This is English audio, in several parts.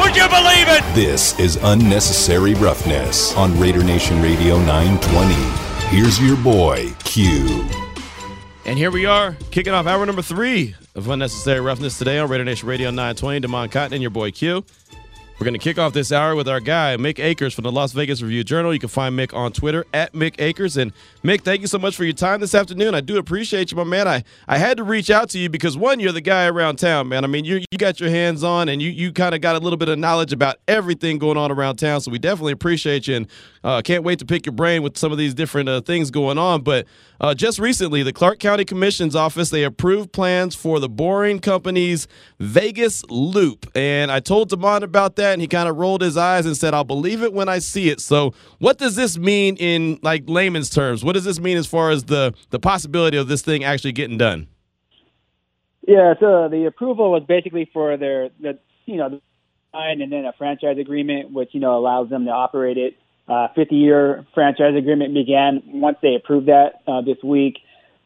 Would you believe it? This is Unnecessary Roughness on Raider Nation Radio 920. Here's your boy, Q. And here we are, kicking off hour number three of Unnecessary Roughness today on Raider Nation Radio 920. Demond Cotton and your boy Q. We're going to kick off this hour with our guy, Mick Akers from the Las Vegas Review Journal. You can find Mick on Twitter at Mick Akers. And Mick, thank you so much for your time this afternoon. I do appreciate you, my man. I, I had to reach out to you because, one, you're the guy around town, man. I mean, you, you got your hands on and you, you kind of got a little bit of knowledge about everything going on around town. So we definitely appreciate you and uh, can't wait to pick your brain with some of these different uh, things going on. But uh, just recently, the Clark County Commission's office they approved plans for the Boring Company's Vegas Loop, and I told Demond about that, and he kind of rolled his eyes and said, "I'll believe it when I see it." So, what does this mean in like layman's terms? What does this mean as far as the the possibility of this thing actually getting done? Yeah, so the approval was basically for their the you know the sign and then a franchise agreement, which you know allows them to operate it. Uh, 50-year franchise agreement began once they approved that uh, this week.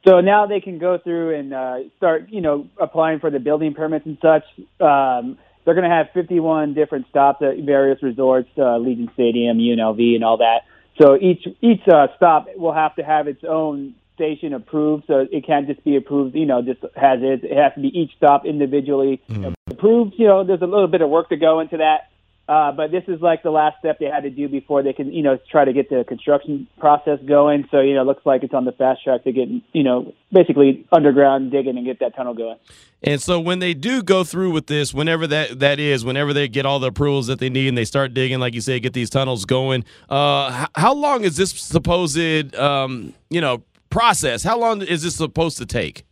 So now they can go through and uh, start, you know, applying for the building permits and such. Um, they're going to have 51 different stops at various resorts, uh, Allegiant Stadium, UNLV, and all that. So each each uh, stop will have to have its own station approved. So it can't just be approved, you know, just as is. It has to be each stop individually mm. approved. You know, there's a little bit of work to go into that. Uh, but this is like the last step they had to do before they can, you know, try to get the construction process going. So, you know, it looks like it's on the fast track to get, you know, basically underground digging and get that tunnel going. And so when they do go through with this, whenever that that is, whenever they get all the approvals that they need and they start digging, like you say, get these tunnels going, uh, how long is this supposed, um, you know, process? How long is this supposed to take?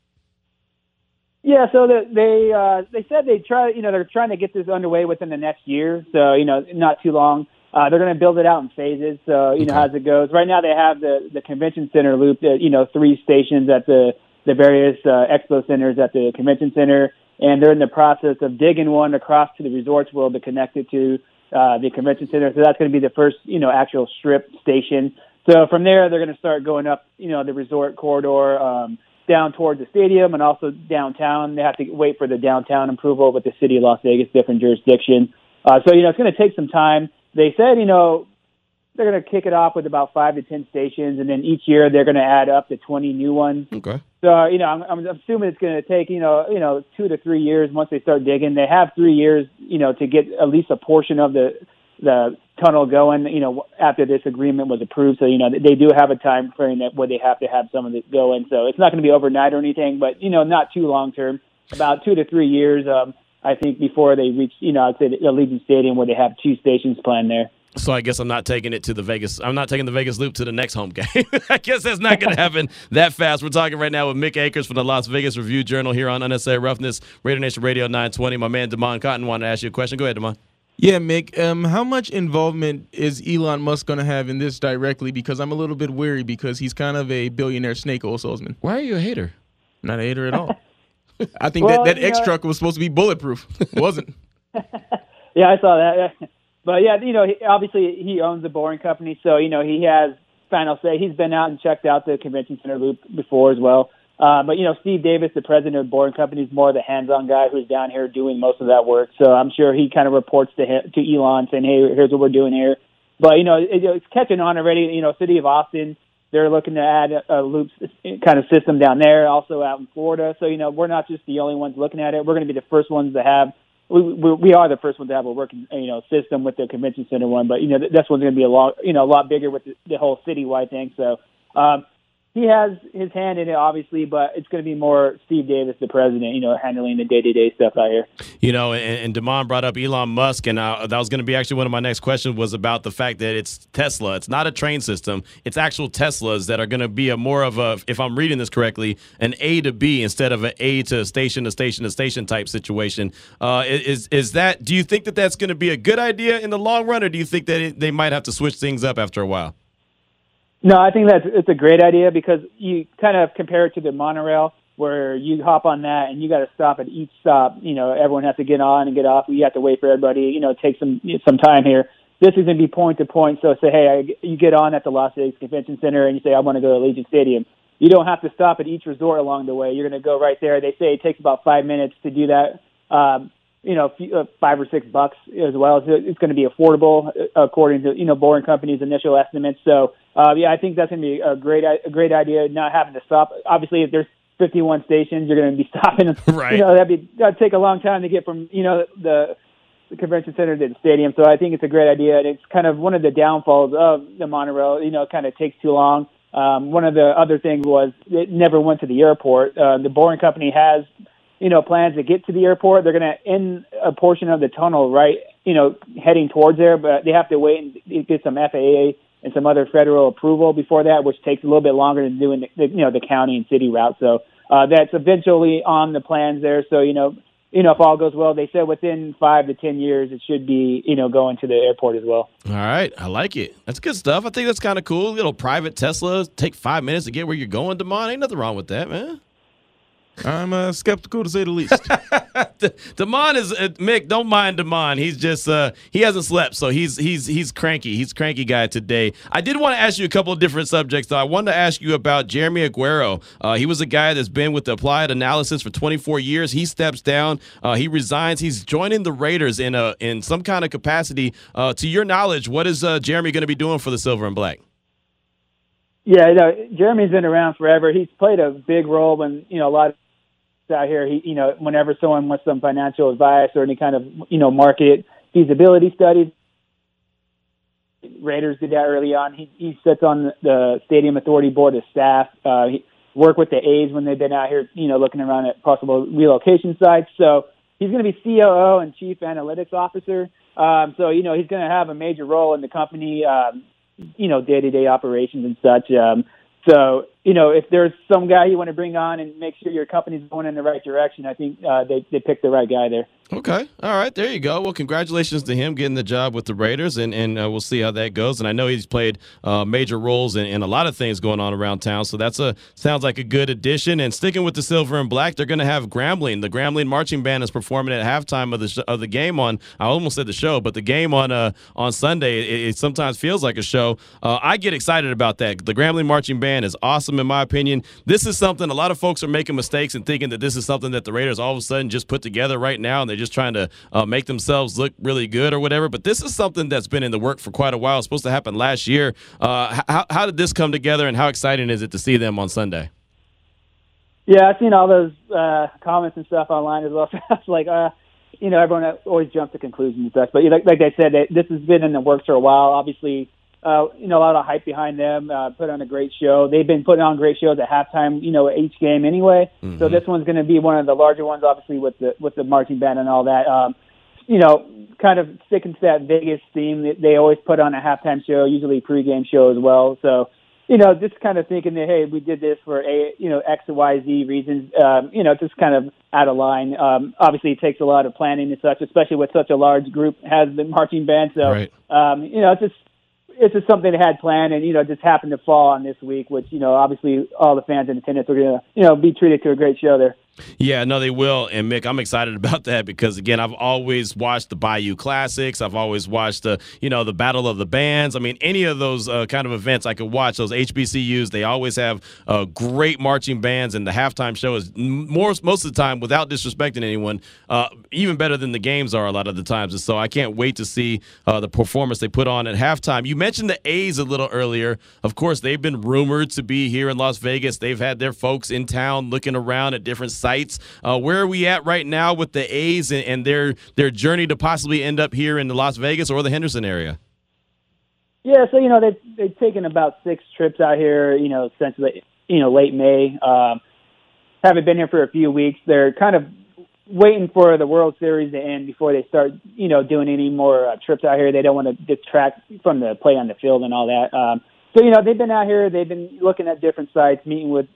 Yeah, so the, they uh, they said they try, you know, they're trying to get this underway within the next year. So you know, not too long. Uh, they're going to build it out in phases. So you okay. know, as it goes. Right now, they have the the convention center loop. Uh, you know, three stations at the the various uh, expo centers at the convention center, and they're in the process of digging one across to the resorts world to connect it to uh, the convention center. So that's going to be the first, you know, actual strip station. So from there, they're going to start going up, you know, the resort corridor. Um, down towards the stadium and also downtown. They have to wait for the downtown approval with the city of Las Vegas, different jurisdiction. Uh, so, you know, it's going to take some time. They said, you know, they're going to kick it off with about five to 10 stations, and then each year they're going to add up to 20 new ones. Okay. So, you know, I'm, I'm assuming it's going to take, you know, you know, two to three years once they start digging. They have three years, you know, to get at least a portion of the the tunnel going, you know, after this agreement was approved. So, you know, they do have a time frame that where they have to have some of it going. So it's not going to be overnight or anything, but, you know, not too long term, about two to three years, um, I think, before they reach, you know, I'd say the Allegiant Stadium where they have two stations planned there. So I guess I'm not taking it to the Vegas. I'm not taking the Vegas Loop to the next home game. I guess that's not going to happen that fast. We're talking right now with Mick Akers from the Las Vegas Review Journal here on NSA Roughness, Radio Nation Radio 920. My man Demond Cotton wanted to ask you a question. Go ahead, Demond. Yeah, Mick. Um, how much involvement is Elon Musk going to have in this directly? Because I'm a little bit weary because he's kind of a billionaire snake oil salesman. Why are you a hater? Not a hater at all. I think well, that, that X truck was supposed to be bulletproof. It wasn't. yeah, I saw that. But yeah, you know, he, obviously he owns the Boring Company, so you know he has final say. He's been out and checked out the convention center loop before as well. Uh, but you know, Steve Davis, the president of Boring Company, is more of the hands-on guy who's down here doing most of that work. So I'm sure he kind of reports to him, to Elon saying, "Hey, here's what we're doing here." But you know, it, it's catching on already. You know, City of Austin, they're looking to add a, a loop kind of system down there, also out in Florida. So you know, we're not just the only ones looking at it. We're going to be the first ones to have. We, we, we are the first ones to have a working you know system with the convention center one, but you know this one's going to be a lot you know a lot bigger with the, the whole citywide thing. So um, he has his hand in it, obviously, but it's going to be more Steve Davis, the president, you know, handling the day to day stuff out here. You know, and, and Damon brought up Elon Musk, and uh, that was going to be actually one of my next questions was about the fact that it's Tesla. It's not a train system. It's actual Teslas that are going to be a more of a, if I'm reading this correctly, an A to B instead of an A to station to station to station type situation. Uh, is is that? Do you think that that's going to be a good idea in the long run, or do you think that it, they might have to switch things up after a while? No, I think that's it's a great idea because you kind of compare it to the monorail where you hop on that and you got to stop at each stop. You know, everyone has to get on and get off. You have to wait for everybody. You know, take some some time here. This is going to be point to point. So say, hey, I, you get on at the Las Vegas Convention Center and you say, I want to go to Allegiant Stadium. You don't have to stop at each resort along the way. You're going to go right there. They say it takes about five minutes to do that. Um, you know, uh, five or six bucks as well. So it's going to be affordable uh, according to you know Boring Company's initial estimates. So uh, yeah, I think that's going to be a great a great idea. Not having to stop. Obviously, if there's 51 stations, you're going to be stopping. Right. You know, that'd be that'd take a long time to get from you know the the convention center to the stadium. So I think it's a great idea, and it's kind of one of the downfalls of the monorail. You know, it kind of takes too long. Um, one of the other things was it never went to the airport. Uh, the Boring Company has you know, plans to get to the airport. They're going to end a portion of the tunnel right, you know, heading towards there, but they have to wait and get some FAA and some other federal approval before that, which takes a little bit longer than doing the, you know the county and city route. So uh, that's eventually on the plans there. So you know, you know, if all goes well, they said within five to ten years it should be you know going to the airport as well. All right, I like it. That's good stuff. I think that's kind of cool. little private Tesla take five minutes to get where you're going, Demond. Ain't nothing wrong with that, man. I'm uh, skeptical to say the least. Damon is uh, Mick. Don't mind Damon. He's just uh, he hasn't slept, so he's he's he's cranky. He's cranky guy today. I did want to ask you a couple of different subjects. though. I wanted to ask you about Jeremy Aguero. Uh, he was a guy that's been with the Applied Analysis for 24 years. He steps down. Uh, he resigns. He's joining the Raiders in a in some kind of capacity. Uh, to your knowledge, what is uh, Jeremy going to be doing for the Silver and Black? Yeah, you know, Jeremy's been around forever. He's played a big role when you know a lot of out here. He, you know, whenever someone wants some financial advice or any kind of, you know, market feasibility studies, Raiders did that early on. He, he sits on the Stadium Authority Board of Staff. Uh, he worked with the A's when they've been out here, you know, looking around at possible relocation sites. So he's going to be COO and Chief Analytics Officer. Um, so you know, he's going to have a major role in the company, um, you know, day-to-day operations and such. Um, so, you know, if there's some guy you want to bring on and make sure your company's going in the right direction, I think uh, they they picked the right guy there. Okay. All right. There you go. Well, congratulations to him getting the job with the Raiders, and, and uh, we'll see how that goes. And I know he's played uh, major roles in, in, a lot of things going on around town, so that's a sounds like a good addition. And sticking with the silver and black, they're going to have Grambling. The Grambling marching band is performing at halftime of the sh- of the game on. I almost said the show, but the game on uh, on Sunday. It, it sometimes feels like a show. Uh, I get excited about that. The Grambling marching band is awesome in my opinion. This is something a lot of folks are making mistakes and thinking that this is something that the Raiders all of a sudden just put together right now, and they're just trying to uh, make themselves look really good or whatever. But this is something that's been in the work for quite a while. It's supposed to happen last year. Uh, how, how did this come together, and how exciting is it to see them on Sunday? Yeah, I've seen all those uh, comments and stuff online as well. So I was like, uh, you know, everyone always jumps to conclusions and stuff. But like, like I said, this has been in the works for a while. Obviously, uh, you know, a lot of hype behind them. Uh, put on a great show. They've been putting on great shows at halftime, you know, each game anyway. Mm-hmm. So this one's going to be one of the larger ones, obviously with the with the marching band and all that. Um, you know, kind of sticking to that Vegas theme that they always put on a halftime show, usually pregame show as well. So, you know, just kind of thinking that hey, we did this for a you know X Y Z reasons. Um, you know, just kind of out of line. Um, obviously, it takes a lot of planning and such, especially with such a large group has the marching band. So, right. um, you know, it's just it's just something they had planned and, you know, just happened to fall on this week, which, you know, obviously all the fans in attendance are going to, you know, be treated to a great show there. Yeah, no, they will. And Mick, I'm excited about that because again, I've always watched the Bayou Classics. I've always watched the, you know, the Battle of the Bands. I mean, any of those uh, kind of events I could watch. Those HBCUs, they always have uh, great marching bands, and the halftime show is more most of the time, without disrespecting anyone, uh, even better than the games are a lot of the times. And so I can't wait to see uh, the performance they put on at halftime. You mentioned the A's a little earlier. Of course, they've been rumored to be here in Las Vegas. They've had their folks in town looking around at different sites. Uh, where are we at right now with the A's and, and, their their journey to possibly end up here in the Las Vegas or the Henderson area? Yeah, so you know they've they've taken about six trips out here. You know, essentially you know late May. Um, haven't been here for a few weeks. They're kind of waiting for the World Series to end before they start, you know, doing any more uh, trips out here. They don't want to detract from the play on the field and all that. Um, so you know, they've been out here. They've been looking at different sites, meeting with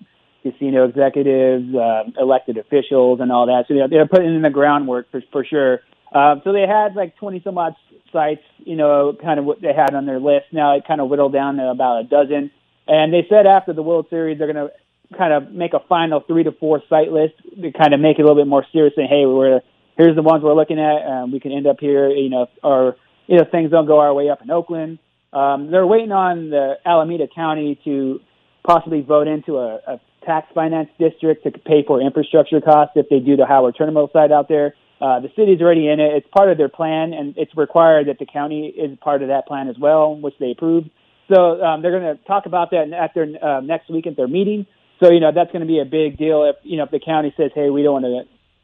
casino executives, uh, elected officials, and all that. So they're, they're putting in the groundwork for for sure. Um, so they had like 20 some odd sites, you know, kind of what they had on their list. Now it kind of whittled down to about a dozen. And they said after the World Series, they're going to kind of make a final three to four site list to kind of make it a little bit more serious. Saying, hey, we're here's the ones we're looking at. Um, we can end up here, you know, or you know things don't go our way up in Oakland. Um, they're waiting on the Alameda County to possibly vote into a, a tax finance district to pay for infrastructure costs if they do the Howard Terminal site out there. Uh, the city's already in it. It's part of their plan, and it's required that the county is part of that plan as well, which they approved. So um, they're going to talk about that at their uh, next week at their meeting. So you know that's going to be a big deal if you know if the county says, hey, we don't want to,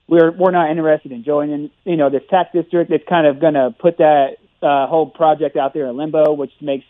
we're we're not interested in joining you know this tax district. It's kind of going to put that uh, whole project out there in limbo, which makes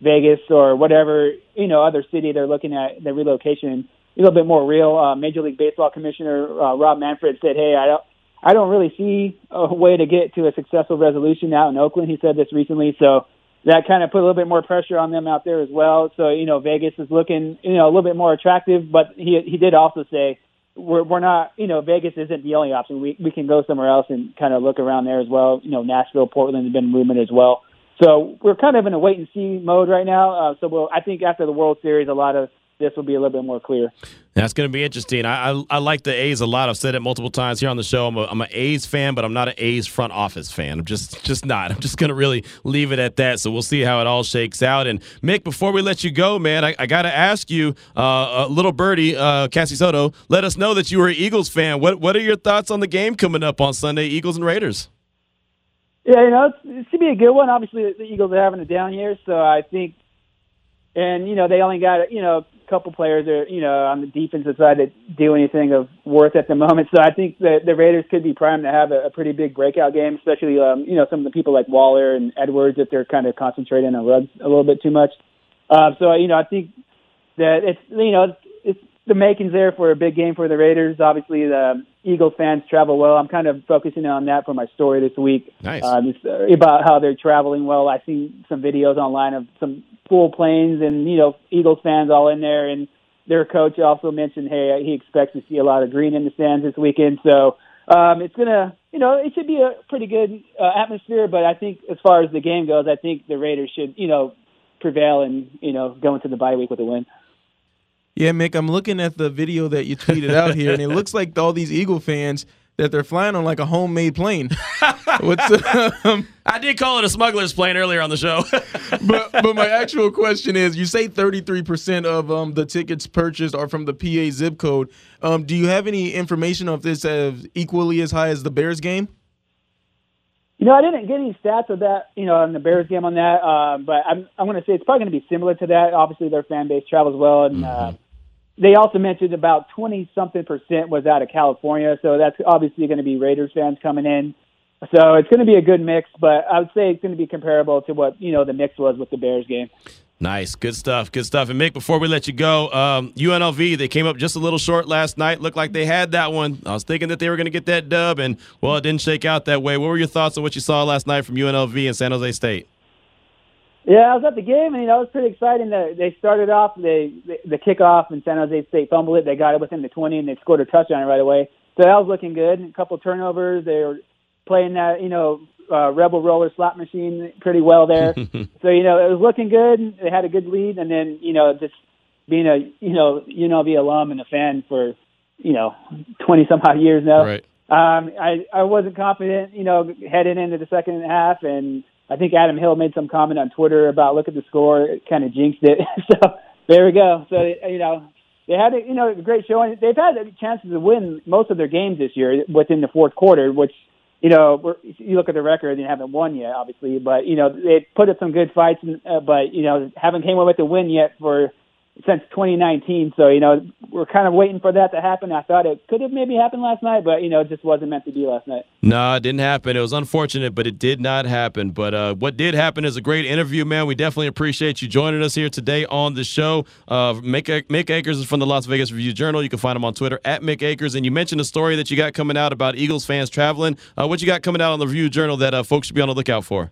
Vegas or whatever you know other city they're looking at the relocation a little bit more real. Uh, Major League Baseball Commissioner uh, Rob Manfred said, hey, I don't I don't really see a way to get to a successful resolution out in Oakland. He said this recently, so that kind of put a little bit more pressure on them out there as well. So you know, Vegas is looking you know a little bit more attractive, but he he did also say we're we're not you know Vegas isn't the only option. We we can go somewhere else and kind of look around there as well. You know, Nashville, Portland have been rumored as well. So we're kind of in a wait and see mode right now. Uh, so we'll, I think after the World Series, a lot of this will be a little bit more clear. That's going to be interesting. I, I, I like the A's a lot. I've said it multiple times here on the show. I'm a, I'm an A's fan, but I'm not an A's front office fan. I'm just just not. I'm just going to really leave it at that. So we'll see how it all shakes out. And Mick, before we let you go, man, I, I got to ask you, uh, little birdie, uh, Cassie Soto, let us know that you were an Eagles fan. What what are your thoughts on the game coming up on Sunday, Eagles and Raiders? Yeah, you know, it should be a good one. Obviously, the Eagles are having a down year, so I think, and you know, they only got you know a couple players are, you know, on the defensive side that do anything of worth at the moment. So I think that the Raiders could be primed to have a, a pretty big breakout game, especially, um, you know, some of the people like Waller and Edwards if they're kind of concentrating on Ruggs a little bit too much. Uh, so, you know, I think that it's, you know, it's, it's the makings there for a big game for the Raiders. Obviously, the Eagles fans travel well. I'm kind of focusing on that for my story this week. Nice. Uh, just, uh, about how they're traveling well. I've seen some videos online of some full planes and you know Eagles fans all in there, and their coach also mentioned, hey, he expects to see a lot of green in the stands this weekend. So um, it's gonna, you know, it should be a pretty good uh, atmosphere. But I think as far as the game goes, I think the Raiders should, you know, prevail and you know go into the bye week with a win. Yeah, Mick, I'm looking at the video that you tweeted out here, and it looks like all these Eagle fans that they're flying on like a homemade plane. What's um, I did call it a smuggler's plane earlier on the show. but but my actual question is, you say 33% of um, the tickets purchased are from the PA zip code. Um, do you have any information of this as equally as high as the Bears game? You know, I didn't get any stats of that, you know, on the Bears game on that, uh, but I'm I'm going to say it's probably going to be similar to that. Obviously, their fan base travels well, and uh, mm-hmm. uh, they also mentioned about 20 something percent was out of California. So that's obviously going to be Raiders fans coming in. So it's going to be a good mix, but I would say it's going to be comparable to what, you know, the mix was with the Bears game. Nice. Good stuff. Good stuff. And Mick, before we let you go, um, UNLV, they came up just a little short last night. Looked like they had that one. I was thinking that they were going to get that dub, and, well, it didn't shake out that way. What were your thoughts on what you saw last night from UNLV and San Jose State? Yeah, I was at the game, and you know, it was pretty exciting. That they started off they, the the kickoff, and San Jose State fumbled it. They got it within the 20, and they scored a touchdown right away. So that was looking good. A couple turnovers. They were playing that, you know, uh, rebel roller slot machine pretty well there. so you know, it was looking good. They had a good lead, and then you know, just being a you know you know UNLV alum and a fan for you know 20 some odd years now. Right. Um, I I wasn't confident, you know, heading into the second half, and I think Adam Hill made some comment on Twitter about look at the score, it kind of jinxed it. so there we go. So you know they had a, you know a great showing. They've had chances to win most of their games this year within the fourth quarter, which you know we're, you look at the record, they haven't won yet, obviously, but you know they put up some good fights, uh, but you know haven't came away with the win yet for since 2019. So you know we're kind of waiting for that to happen. I thought it could have maybe happened last night, but you know it just wasn't meant to be last night. No, it didn't happen. It was unfortunate, but it did not happen. But uh, what did happen is a great interview, man. We definitely appreciate you joining us here today on the show. Uh, Mick, Mick Akers is from the Las Vegas Review Journal. You can find him on Twitter at Mick Akers. And you mentioned a story that you got coming out about Eagles fans traveling. Uh, what you got coming out on the Review Journal that uh, folks should be on the lookout for?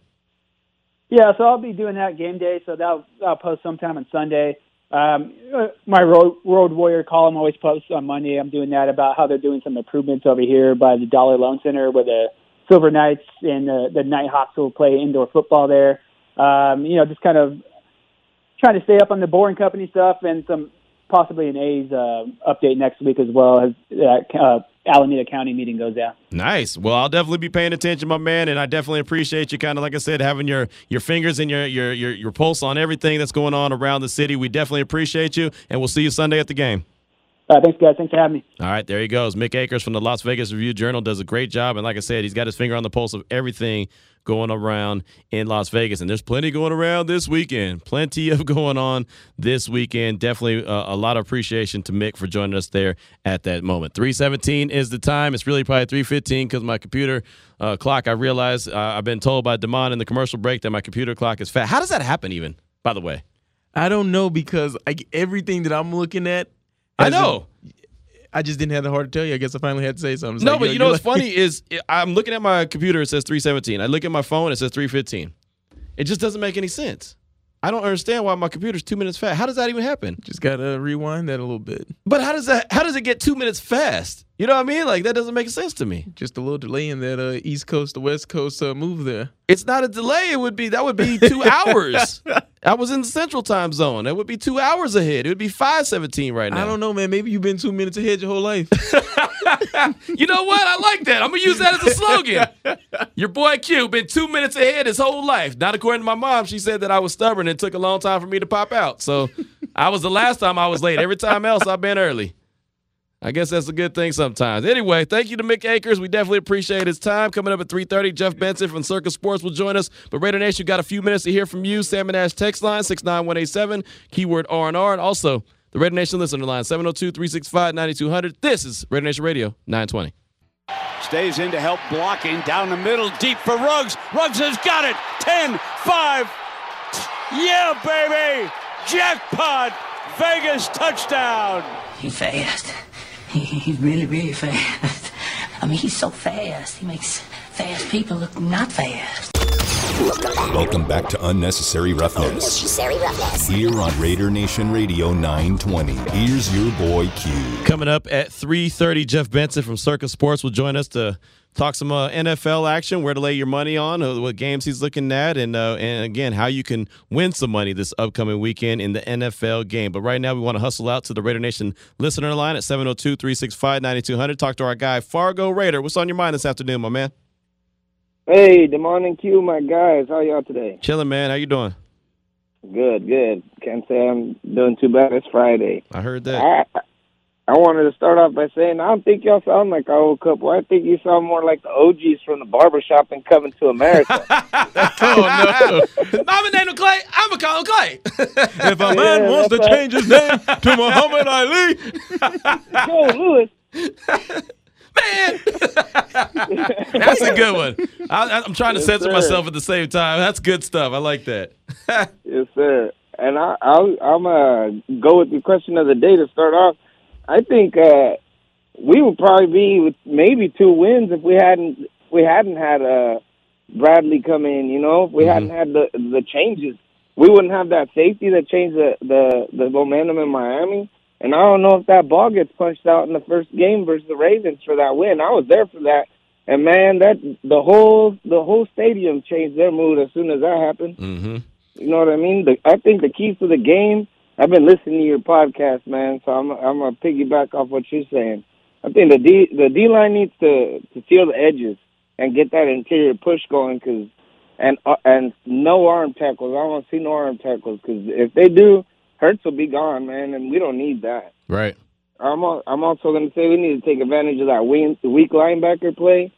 Yeah, so I'll be doing that game day. So that'll I'll post sometime on Sunday. Um, my road, warrior column always posts on Monday. I'm doing that about how they're doing some improvements over here by the Dollar Loan Center, where the Silver Knights and the, the Nighthawks will play indoor football there. Um, you know, just kind of trying to stay up on the Boring Company stuff and some possibly an A's uh, update next week as well as that uh, Alameda County meeting goes down. Nice. Well, I'll definitely be paying attention, my man, and I definitely appreciate you. Kind of like I said, having your your fingers and your your your your pulse on everything that's going on around the city. We definitely appreciate you, and we'll see you Sunday at the game. Uh, thanks, guys. Thanks for having me. All right, there he goes. Mick Akers from the Las Vegas Review Journal does a great job, and like I said, he's got his finger on the pulse of everything going around in Las Vegas, and there's plenty going around this weekend. Plenty of going on this weekend. Definitely uh, a lot of appreciation to Mick for joining us there at that moment. 317 is the time. It's really probably 315 because my computer uh, clock. I realize uh, I've been told by Damon in the commercial break that my computer clock is fat. How does that happen? Even by the way, I don't know because I, everything that I'm looking at I know. I just didn't have the heart to tell you. I guess I finally had to say something. It's no, like, but you know you're what's like- funny is I'm looking at my computer. It says 317. I look at my phone. It says 315. It just doesn't make any sense. I don't understand why my computer's two minutes fast. How does that even happen? Just gotta rewind that a little bit. But how does that? How does it get two minutes fast? You know what I mean? Like that doesn't make sense to me. Just a little delay in that uh, East Coast to West Coast uh, move there. It's not a delay. It would be that would be two hours. I was in the Central Time Zone. It would be two hours ahead. It would be five seventeen right now. I don't know, man. Maybe you've been two minutes ahead your whole life. You know what? I like that. I'm gonna use that as a slogan. Your boy Q been two minutes ahead his whole life. Not according to my mom. She said that I was stubborn and it took a long time for me to pop out. So I was the last time I was late. Every time else I've been early. I guess that's a good thing sometimes. Anyway, thank you to Mick Akers. We definitely appreciate his time. Coming up at 3.30, Jeff Benson from Circa Sports will join us. But Raider Nation, got a few minutes to hear from you. Salmon Ash text line, 69187, keyword R&R. And also, the Raider Nation listener line, 702-365-9200. This is Raider Nation Radio, 920. Stays in to help blocking down the middle, deep for Ruggs. Ruggs has got it. 10, 5. Yeah, baby. Jackpot. Vegas touchdown. He's fast. He, he's really, really fast. I mean, he's so fast. He makes fast people look not fast. Welcome back to Unnecessary Roughness. Unnecessary roughness. Here on Raider Nation Radio 920. Here's your boy Q. Coming up at 3.30, Jeff Benson from Circa Sports will join us to talk some uh, NFL action, where to lay your money on, uh, what games he's looking at, and uh, and again, how you can win some money this upcoming weekend in the NFL game. But right now, we want to hustle out to the Raider Nation listener line at 702-365-9200. Talk to our guy, Fargo Raider. What's on your mind this afternoon, my man? Hey, Demond and Q, my guys. How y'all today? Chilling, man. How you doing? Good, good. Can't say I'm doing too bad. It's Friday. I heard that. I I wanted to start off by saying I don't think y'all sound like our old couple. I think you sound more like the OGs from the barbershop and coming to America. oh no! I'm a Daniel Clay. I'm a Colin Clay. if a man Yeah, wants to right. change his name to Muhammad Ali, Joe Louis. Man. That's a good one. I, I'm trying to Yes, censor sir. myself at the same time. That's good stuff. I like that. Yes, sir. And I, I'll, I'm uh go with the question of the day to start off. I think uh, we would probably be with maybe two wins if we hadn't we hadn't had uh, Bradley come in. You know, if we hadn't had the the changes, we wouldn't have that safety that changed the the the momentum in Miami. And I don't know if that ball gets punched out in the first game versus the Ravens for that win. I was there for that. And man, that the whole the whole stadium changed their mood as soon as that happened. Mm-hmm. You know what I mean? The, I think the keys to the game. I've been listening to your podcast, man. So I'm I'm gonna piggyback off what you're saying. I think the D the D line needs to to seal the edges and get that interior push going, cause and uh, and no arm tackles. I don't see no arm tackles, cause if they do, Hurts will be gone, man, and we don't need that. Right. I'm al- I'm also going to say we need to take advantage of that weak, weak linebacker play.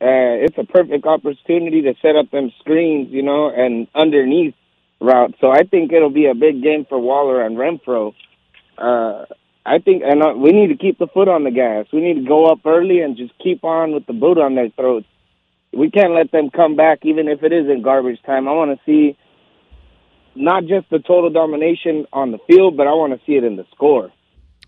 Uh, it's a perfect opportunity to set up them screens, you know, and underneath routes. So I think it'll be a big game for Waller and Renfrow. uh, I think, and uh, we need to keep the foot on the gas. We need to go up early and just keep on with the boot on their throats. We can't let them come back, even if it is in garbage time. I want to see not just the total domination on the field, but I want to see it in the score.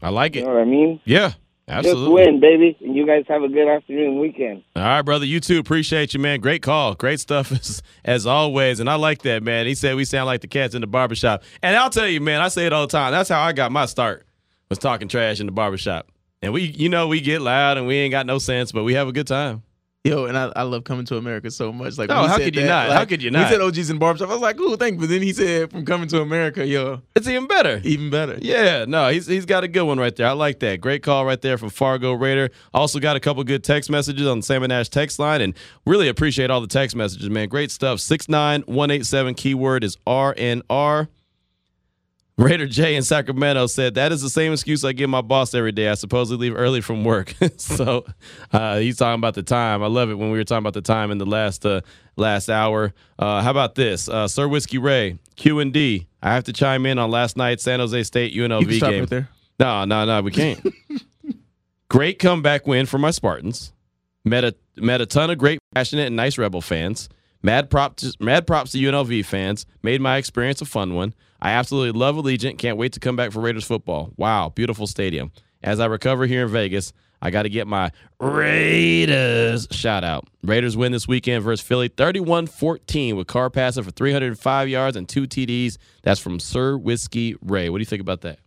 I like it. You know what I mean? Yeah, Just absolutely. win, baby, and you guys have a good afternoon weekend. All right, brother. You too. Appreciate you, man. Great call. Great stuff as, as always. And I like that, man. He said we sound like the cats in the barbershop. And I'll tell you, man, I say it all the time. That's how I got my start, was talking trash in the barbershop. And we, you know, we get loud and we ain't got no sense, but we have a good time. Yo, and I, I love coming to America so much. Like, No, how could you that, not? like, How could you not? He said OG's in barbershop. I was like, cool, thank you. But then he said from coming to America, yo, It's even better. even better. Yeah, no, he's he's got a good one right there. I like that. Great call right there from Fargo Raider. Also got a couple good text messages on the Salmon Ash text line and really appreciate all the text messages, man. Great stuff. 69187 keyword is RNR. Raider J in Sacramento said that is the same excuse I give my boss every day. I supposedly leave early from work. so uh, he's talking about the time. I love it when we were talking about the time in the last uh, last hour. Uh, how about this, uh, Sir Whiskey Ray Q and D? I have to chime in on last night's San Jose State UNLV You game. right there. No, no, no, we can't. great comeback win for my Spartans. Met a met a ton of great, passionate, and nice Rebel fans. Mad props, mad props to UNLV fans. Made my experience a fun one. I absolutely love Allegiant. Can't wait to come back for Raiders football. Wow, beautiful stadium. As I recover here in Vegas, I got to get my Raiders shout out. Raiders win this weekend versus Philly 31 14 with Carr passing for 305 yards and two TDs. That's from Sir Whiskey Ray. What do you think about that?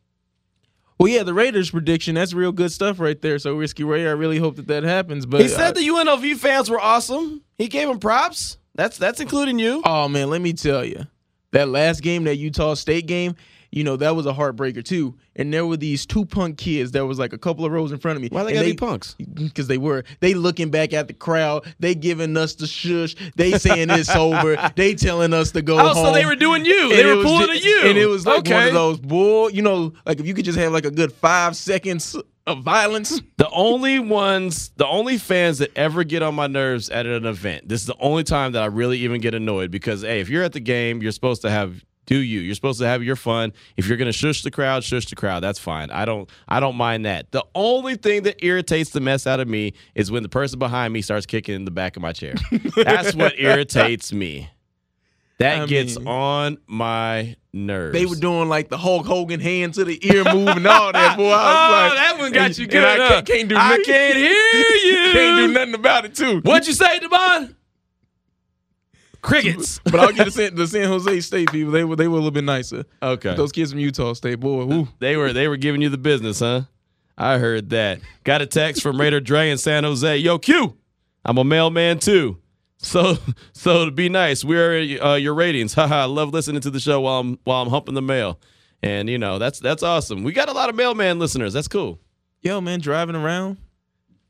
Well, yeah, the Raiders prediction, that's real good stuff right there. So, Whiskey Ray, I really hope that that happens. But He said uh, the UNLV fans were awesome. He gave them props. That's that's including you. Oh man, let me tell you, that last game, that Utah State game, you know that was a heartbreaker too. And there were these two punk kids that was like a couple of rows in front of me. Why they gotta be punks? Because they were. They looking back at the crowd. They giving us the shush. They saying it's over. They telling us to go Oh, home. so they were doing you. And They were pulling ju- a you. And it was like one Okay. of those bull. You know, like if you could just have like a good five seconds of violence. The only ones, the only fans that ever get on my nerves at an event. This is the only time that I really even get annoyed because hey, if you're at the game, you're supposed to have do you. You're supposed to have your fun. If you're gonna shush the crowd, shush the crowd. That's fine. I don't I don't mind that. The only thing that irritates the mess out of me is when the person behind me starts kicking in the back of my chair. That's what irritates me. That I gets mean- on my nerves. They were doing like the Hulk Hogan hand to the ear move and all that. Boy, I was oh, like, that one got and- you and good. I can't, can't do. I can't hear you. can't do nothing about it too. What'd you say, Devon? Crickets. But I'll get the San, the San Jose State people. They were they were a little bit nicer. Okay. Those kids from Utah State, boy. Woo. They were they were giving you the business, huh? I heard that. Got a text from Raider Dre in San Jose. Yo, Q, I'm a mailman too. So so to be nice, we're uh, your ratings. Haha, I love listening to the show while I'm while I'm humping the mail. And you know, that's that's awesome. We got a lot of mailman listeners. That's cool. Yo, man, driving around.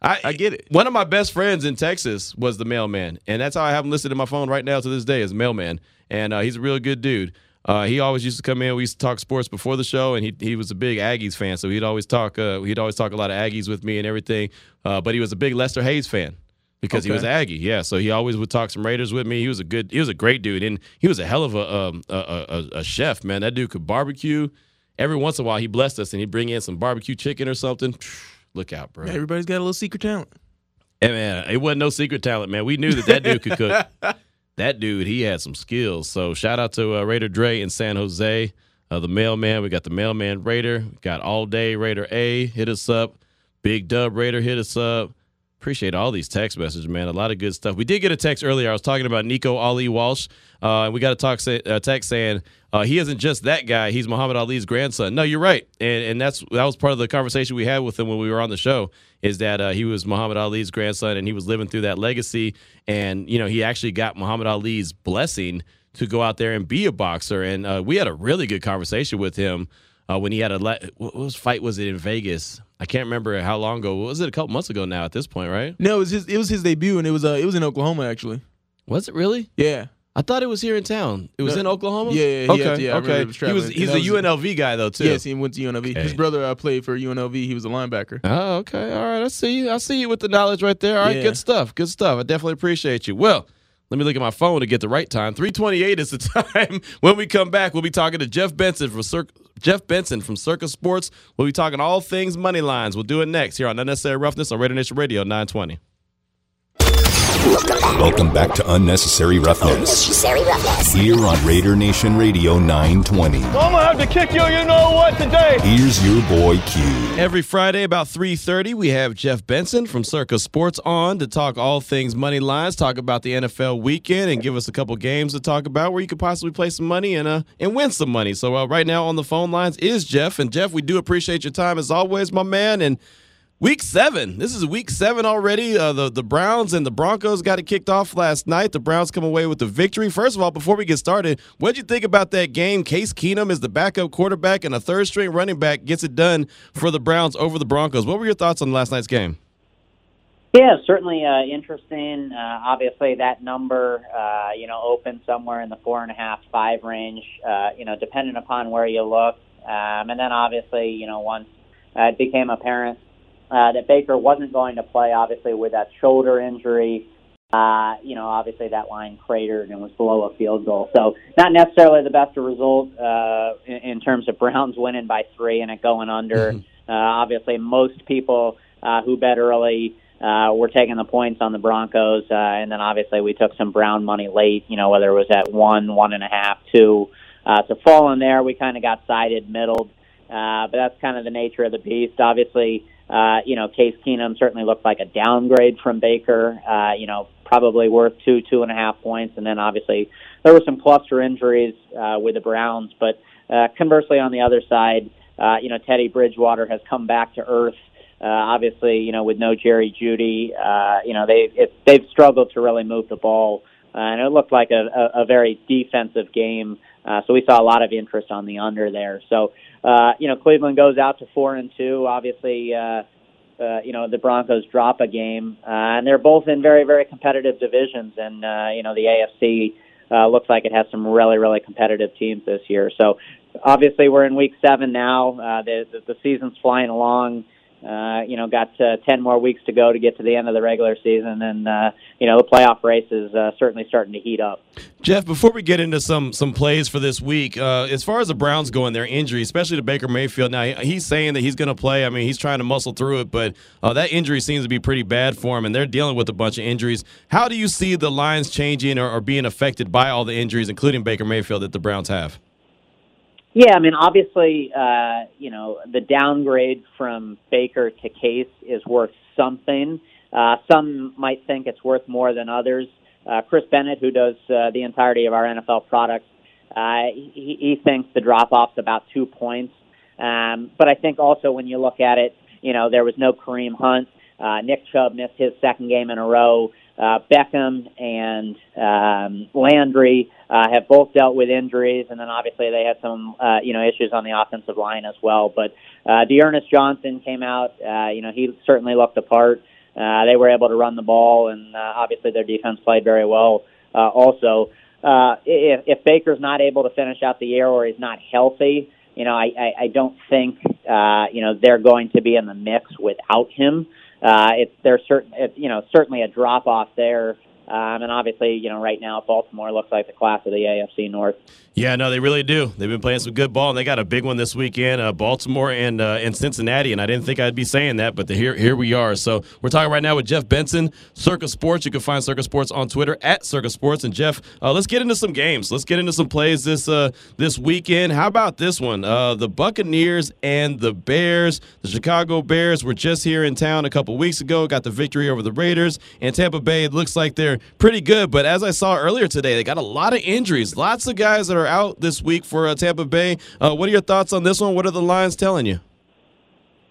I, I get it. One of my best friends in Texas was the mailman, and that's how I have him listed in my phone right now to this day as mailman. And uh, he's a real good dude. Uh, he always used to come in. We used to talk sports before the show, and he he was a big Aggies fan, so he'd always talk. Uh, he'd always talk a lot of Aggies with me and everything. Uh, but he was a big Lester Hayes fan because he was Aggie. Yeah, so he always would talk some Raiders with me. He was a good. He was a great dude, and he was a hell of a um, a, a, a- a chef, man. That dude could barbecue. Every once in a while, he blessed us, and he'd bring in some barbecue chicken or something. Look out, bro. Everybody's got a little secret talent. Hey man, it wasn't no secret talent, man. We knew that that dude could cook. that dude, he had some skills. So shout out to uh, Raider Dre in San Jose, uh, the mailman. We got the mailman Raider. Got all day Raider A. Hit us up. Big Dub Raider hit us up. Appreciate all these text messages, man. A lot of good stuff. We did get a text earlier. I was talking about Nico Ali Walsh. Uh, and we got a talk say, uh, text saying uh, he isn't just that guy. He's Muhammad Ali's grandson. No, you're right, and and that's that was part of the conversation we had with him when we were on the show. Is that uh, he was Muhammad Ali's grandson, and he was living through that legacy. And you know, he actually got Muhammad Ali's blessing to go out there and be a boxer. And uh, we had a really good conversation with him uh, when he had a le- what was fight was it in Vegas? I can't remember how long ago. Was it a couple months ago now? At this point, right? No, it was his. It was his debut, and it was uh, it was in Oklahoma actually. Was it really? Yeah. I thought it was here in town. It was No. in Oklahoma. Yeah, yeah, he okay, yeah, okay. was he was he's a was- UNLV guy though too. Yes, he went to UNLV. His brother uh, played for UNLV. He was a linebacker. Oh, okay. All right. I see you. I see you with the knowledge right there. All right. Yeah. Good stuff. Good stuff. I definitely appreciate you. Well, let me look at my phone to get the right time. 328 is the time. when we come back, we'll be talking to Jeff Benson from Circle Jeff Benson from Circa Sports. We'll be talking all things money lines. We'll do it next here on Unnecessary Roughness on Raider Nation Radio 920. Welcome back to Unnecessary Roughness. Unnecessary roughness. Here on Raider Nation Radio 920. I'm gonna have to kick you, you know what, today. Here's your boy Q. Every Friday about 3:30, we have Jeff Benson from Circa Sports on to talk all things money lines, talk about the NFL weekend, and give us a couple games to talk about where you could possibly play some money and uh and win some money. So uh, right now on the phone lines is Jeff, and Jeff, we do appreciate your time as always, my man. And Week seven. This is week seven already. Uh, the the Browns and the Broncos got it kicked off last night. The Browns come away with the victory. First of all, before we get started, what would you think about that game? Case Keenum is the backup quarterback, and a third string running back gets it done for the Browns over the Broncos. What were your thoughts on last night's game? Yeah, certainly uh, interesting. Uh, obviously, that number, uh, you know, opened somewhere in the four and a half, five range. Uh, you know, depending upon where you look, um, and then obviously, you know, once uh, it became apparent uh, that Baker wasn't going to play, obviously with that shoulder injury. Uh, you know, obviously that line cratered and was below a field goal. So not necessarily the best result uh, in, in terms of Browns winning by three and it going under. Mm-hmm. Uh, obviously, most people uh, who bet early uh, were taking the points on the Broncos, uh, and then obviously we took some Brown money late. You know, whether it was at one, one and a half, two. Uh, to fall in there, we kind of got sided, middled. Uh, but that's kind of the nature of the beast. Obviously, uh, you know, Case Keenum certainly looked like a downgrade from Baker. Uh, you know, probably worth two, two and a half points. And then obviously there were some cluster injuries uh, with the Browns. But uh, conversely, on the other side, uh, you know, Teddy Bridgewater has come back to earth. Uh, obviously, you know, with no Jerry Jeudy, uh, you know, they it, they've struggled to really move the ball, uh, and it looked like a, a, a very defensive game. Uh, so we saw a lot of interest on the under there. So uh, you know, Cleveland goes out to four and two. Obviously, uh, uh, you know, the Broncos drop a game, uh, and they're both in very, very competitive divisions. And uh, you know, the AFC uh, looks like it has some really, really competitive teams this year. So obviously, we're in week seven now. Uh, the, the the season's flying along. Uh, you know, got uh, 10 more weeks to go to get to the end of the regular season, and uh, you know the playoff race is uh, certainly starting to heat up. Jeff, before we get into some some plays for this week, uh, as far as the Browns go and their injury, especially to Baker Mayfield, now he's saying that he's going to play. I mean, he's trying to muscle through it, but uh, that injury seems to be pretty bad for him, and they're dealing with a bunch of injuries. How do you see the lines changing or, or being affected by all the injuries, including Baker Mayfield, that the Browns have? Yeah, I mean, obviously, uh, you know, the downgrade from Baker to Case is worth something. Uh, some might think it's worth more than others. Uh, Chris Bennett, who does uh, the entirety of our NFL products, uh, he, he thinks the drop off's about two points. Um, but I think also when you look at it, you know, there was no Kareem Hunt. Uh, Nick Chubb missed his second game in a row. Uh, Beckham and um, Landry uh, have both dealt with injuries, and then obviously they had some uh, you know issues on the offensive line as well. But uh, D'Ernest Johnson came out. Uh, you know he certainly looked the part. Uh, they were able to run the ball, and uh, obviously their defense played very well. Uh, also, uh, if, if Baker's not able to finish out the year or he's not healthy, you know I, I, I don't think uh, you know they're going to be in the mix without him uh, Uh, it's there's certain it's, you know certainly a drop off there. Um, and obviously, you know, right now Baltimore looks like the class of the AFC North. Yeah, no, they really do. They've been playing some good ball, and they got a big one this weekend, uh, Baltimore and uh, and Cincinnati. And I didn't think I'd be saying that, but the, here here we are. So we're talking right now with Jeff Benson, Circa Sports. You can find Circa Sports on Twitter at Circa Sports. And Jeff, uh, let's get into some games. Let's get into some plays this uh, this weekend. How about this one? Uh, the Buccaneers and the Bears. The Chicago Bears were just here in town a couple weeks ago, got the victory over the Raiders. And Tampa Bay, it looks like they're pretty good. But as I saw earlier today, they got a lot of injuries. Lots of guys that are out this week for uh, Tampa Bay. Uh, what are your thoughts on this one? What are the lines telling you?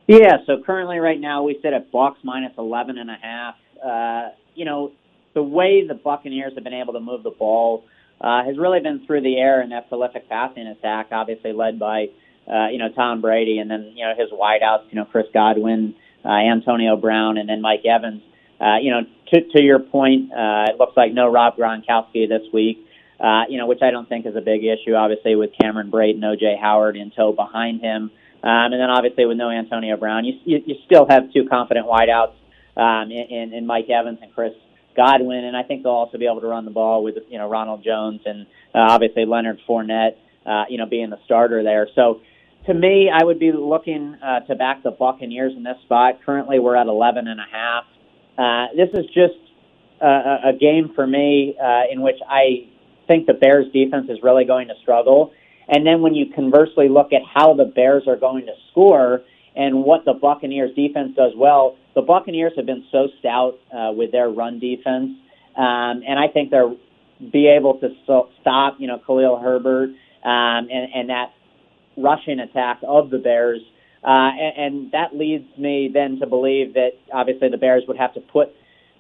Yeah, so currently right now we sit at Bucks minus eleven and a half. Uh, you know, the way the Buccaneers have been able to move the ball uh, has really been through the air in that prolific passing attack, obviously led by uh, you know Tom Brady and then you know his wideouts, you know Chris Godwin, uh, Antonio Brown, and then Mike Evans. Uh, you know, to, to your point, uh, it looks like no Rob Gronkowski this week. Uh, you know, which I don't think is a big issue. Obviously, with Cameron Brate and OJ Howard in tow behind him, um, and then obviously with no Antonio Brown, you you, you still have two confident wideouts um, in, in Mike Evans and Chris Godwin, and I think they'll also be able to run the ball with you know Ronald Jones and uh, obviously Leonard Fournette, uh, you know, being the starter there. So to me, I would be looking uh, to back the Buccaneers in this spot. Currently, we're at 11 and a half. Uh, this is just a, a game for me uh, in which I think the Bears defense is really going to struggle. And then when you conversely look at how the Bears are going to score and what the Buccaneers defense does well, the Buccaneers have been so stout uh, with their run defense, um, and I think they'll be able to so- stop, you know, Khalil Herbert um, and, and that rushing attack of the Bears. Uh, and, and that leads me then to believe that obviously the Bears would have to put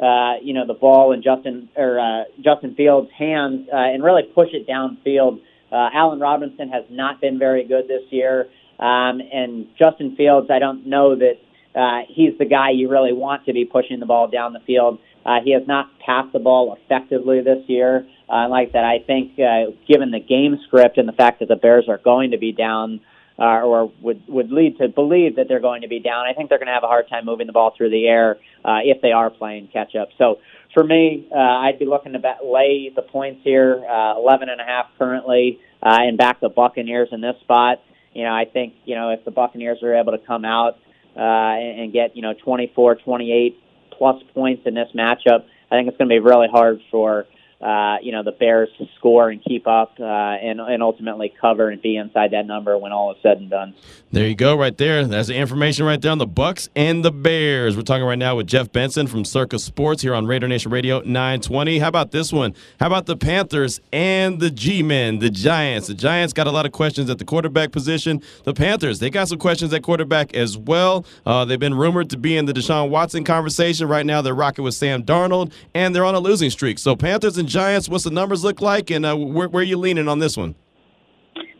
uh, you know, the ball in Justin or uh, Justin Fields' hands uh, and really push it downfield. Uh, Allen Robinson has not been very good this year, um, and Justin Fields, I don't know that uh, he's the guy you really want to be pushing the ball down the field. Uh, he has not passed the ball effectively this year. Uh, like that, I think uh, given the game script and the fact that the Bears are going to be down uh, or would would lead to believe that they're going to be down. I think they're going to have a hard time moving the ball through the air uh, if they are playing catch up. So for me, uh, I'd be looking to bet, lay the points here, uh, 11 and a half currently, uh, and back the Buccaneers in this spot. You know, I think you know if the Buccaneers are able to come out uh, and, and get you know 24, 28 plus points in this matchup, I think it's going to be really hard for uh, you know, the Bears to score and keep up uh, and, and ultimately cover and be inside that number when all is said and done. There you go, right there. That's the information right there on the Bucks and the Bears. We're talking right now with Jeff Benson from Circa Sports here on Raider Nation Radio 920. How about this one? How about the Panthers and the G-men, the Giants? The Giants got a lot of questions at the quarterback position. The Panthers, they got some questions at quarterback as well. Uh, they've been rumored to be in the Deshaun Watson conversation. Right now, they're rocking with Sam Darnold, and they're on a losing streak. So Panthers and Giants, what's the numbers look like, and uh, where, where, are you leaning on this one?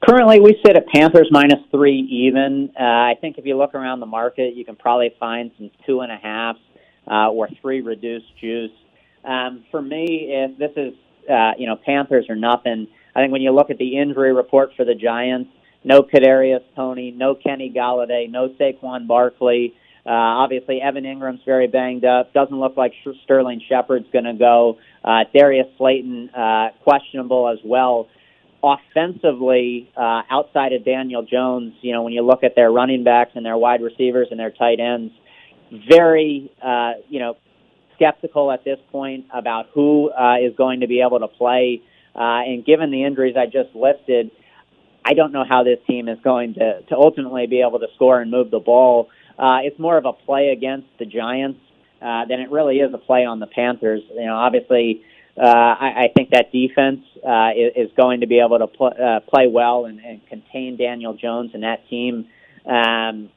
Currently, we sit at Panthers minus three even. Uh, I think if you look around the market, you can probably find some two and a half uh, or three reduced juice. Um, for me, if this is uh, you know Panthers or nothing, I think when you look at the injury report for the Giants, no Kadarius Toney, no Kenny Golladay, no Saquon Barkley. Uh, obviously, Evan Engram's very banged up. Doesn't look like Sterling Shepard's going to go. Uh, Darius Slayton uh, questionable as well. Offensively, uh, outside of Daniel Jones, you know, when you look at their running backs and their wide receivers and their tight ends, very, uh, you know, skeptical at this point about who uh, is going to be able to play. Uh, and given the injuries I just listed, I don't know how this team is going to, to ultimately be able to score and move the ball. Uh, it's more of a play against the Giants uh, than it really is a play on the Panthers. You know, obviously, uh, I, I think that defense uh, is, is going to be able to pl- uh, play well and, and contain Daniel Jones and that team. Um,